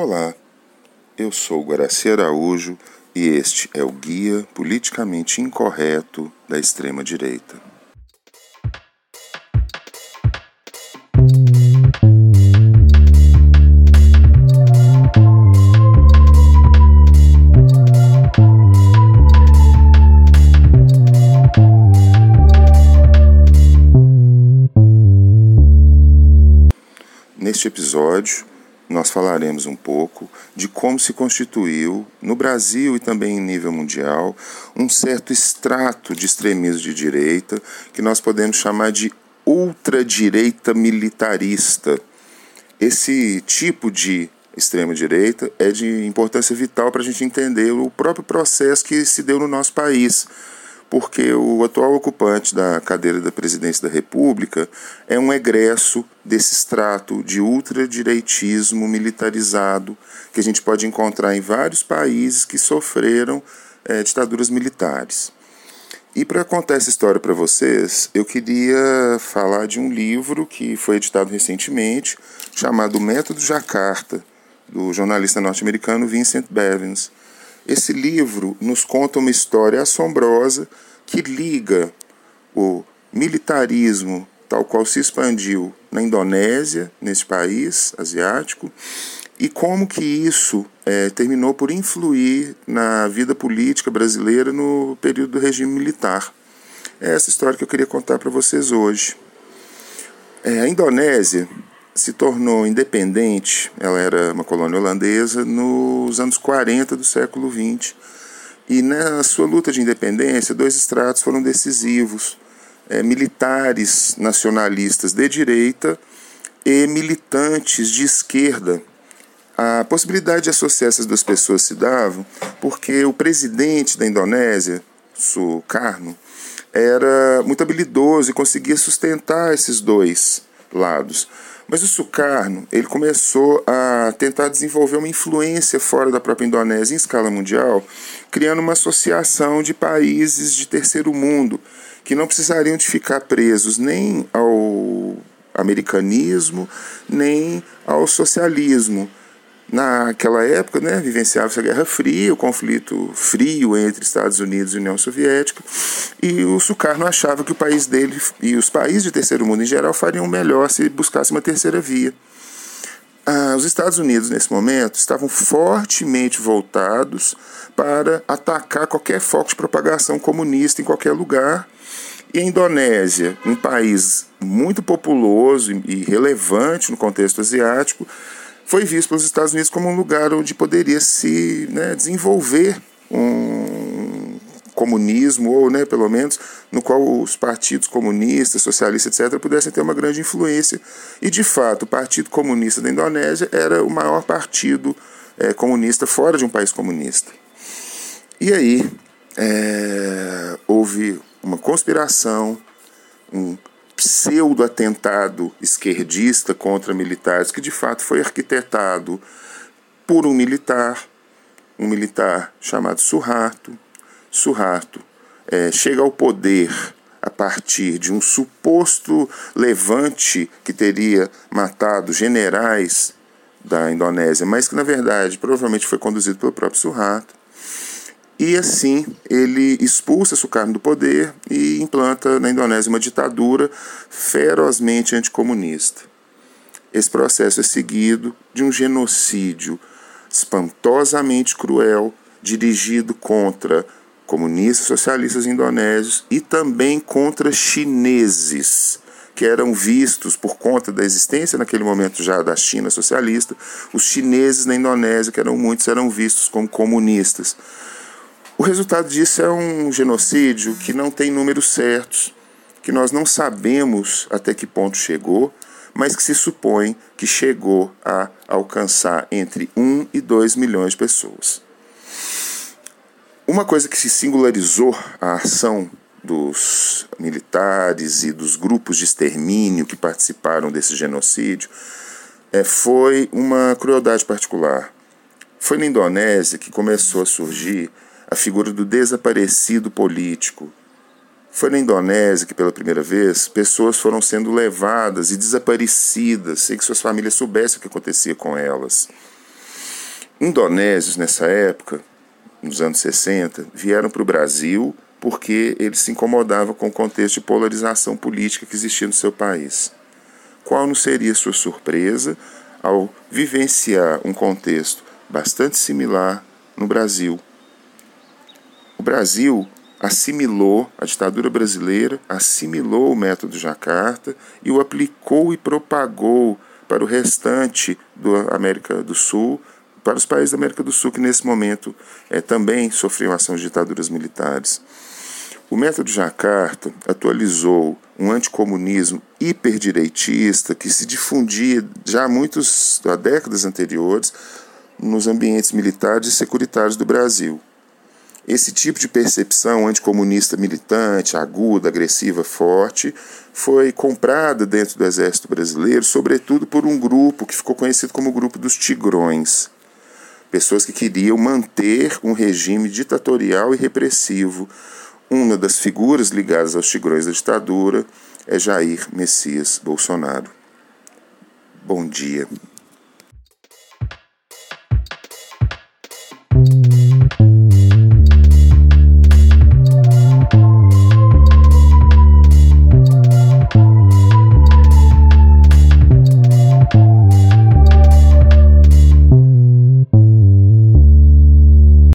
Olá, eu sou Guaraci Araújo e este é o Guia Politicamente Incorreto da Extrema-Direita. Neste episódio, nós falaremos um pouco de como se constituiu, no Brasil e também em nível mundial, um certo extrato de extremismo de direita que nós podemos chamar de ultradireita militarista. Esse tipo de extrema-direita é de importância vital para a gente entender o próprio processo que se deu no nosso país porque o atual ocupante da cadeira da presidência da República é um egresso desse extrato de ultradireitismo militarizado que a gente pode encontrar em vários países que sofreram é, ditaduras militares. E para contar essa história para vocês, eu queria falar de um livro que foi editado recentemente, chamado Método Jacarta, do jornalista norte-americano Vincent Bevins. Esse livro nos conta uma história assombrosa que liga o militarismo tal qual se expandiu na Indonésia, nesse país asiático, e como que isso é, terminou por influir na vida política brasileira no período do regime militar. É essa história que eu queria contar para vocês hoje. É, a Indonésia se tornou independente, ela era uma colônia holandesa, nos anos 40 do século XX. E na sua luta de independência, dois estratos foram decisivos: é, militares nacionalistas de direita e militantes de esquerda. A possibilidade de associar essas duas pessoas se dava porque o presidente da Indonésia, Sukarno, era muito habilidoso e conseguia sustentar esses dois lados. Mas o Sukarno, ele começou a tentar desenvolver uma influência fora da própria Indonésia em escala mundial, criando uma associação de países de terceiro mundo que não precisariam de ficar presos nem ao americanismo, nem ao socialismo, naquela época, né, vivenciava-se a Guerra Fria, o conflito frio entre Estados Unidos e União Soviética, e o Sukarno achava que o país dele e os países de terceiro mundo em geral fariam melhor se buscasse uma terceira via. Ah, os Estados Unidos, nesse momento, estavam fortemente voltados para atacar qualquer foco de propagação comunista em qualquer lugar. E a Indonésia, um país muito populoso e relevante no contexto asiático, foi visto pelos Estados Unidos como um lugar onde poderia se né, desenvolver um comunismo, ou né, pelo menos no qual os partidos comunistas, socialistas, etc., pudessem ter uma grande influência. E, de fato, o Partido Comunista da Indonésia era o maior partido é, comunista fora de um país comunista. E aí é, houve uma conspiração, um pseudo-atentado esquerdista contra militares, que de fato foi arquitetado por um militar, um militar chamado Suharto. Suharto é, chega ao poder a partir de um suposto levante que teria matado generais da Indonésia, mas que na verdade provavelmente foi conduzido pelo próprio Suharto. E assim ele expulsa Sukarno do poder e implanta na Indonésia uma ditadura ferozmente anticomunista. Esse processo é seguido de um genocídio espantosamente cruel dirigido contra comunistas socialistas indonésios e também contra chineses que eram vistos por conta da existência naquele momento já da China socialista, os chineses na Indonésia, que eram muitos, eram vistos como comunistas. O resultado disso é um genocídio que não tem números certos, que nós não sabemos até que ponto chegou, mas que se supõe que chegou a alcançar entre 1 e 2 milhões de pessoas. Uma coisa que se singularizou a ação dos militares e dos grupos de extermínio que participaram desse genocídio é, foi uma crueldade particular. Foi na Indonésia que começou a surgir a figura do desaparecido político. Foi na Indonésia que, pela primeira vez, pessoas foram sendo levadas e desaparecidas sem que suas famílias soubessem o que acontecia com elas. Indonésios, nessa época, nos anos 60, vieram para o Brasil porque eles se incomodavam com o contexto de polarização política que existia no seu país. Qual não seria sua surpresa ao vivenciar um contexto bastante similar no Brasil? Brasil assimilou, a ditadura brasileira assimilou o método Jacarta e o aplicou e propagou para o restante da América do Sul, para os países da América do Sul que nesse momento é, também sofriam ação de ditaduras militares. O método Jacarta atualizou um anticomunismo hiperdireitista que se difundia já há muitos há décadas anteriores nos ambientes militares e securitários do Brasil. Esse tipo de percepção anticomunista militante, aguda, agressiva, forte, foi comprada dentro do exército brasileiro, sobretudo por um grupo que ficou conhecido como o grupo dos Tigrões. Pessoas que queriam manter um regime ditatorial e repressivo. Uma das figuras ligadas aos Tigrões da ditadura é Jair Messias Bolsonaro. Bom dia.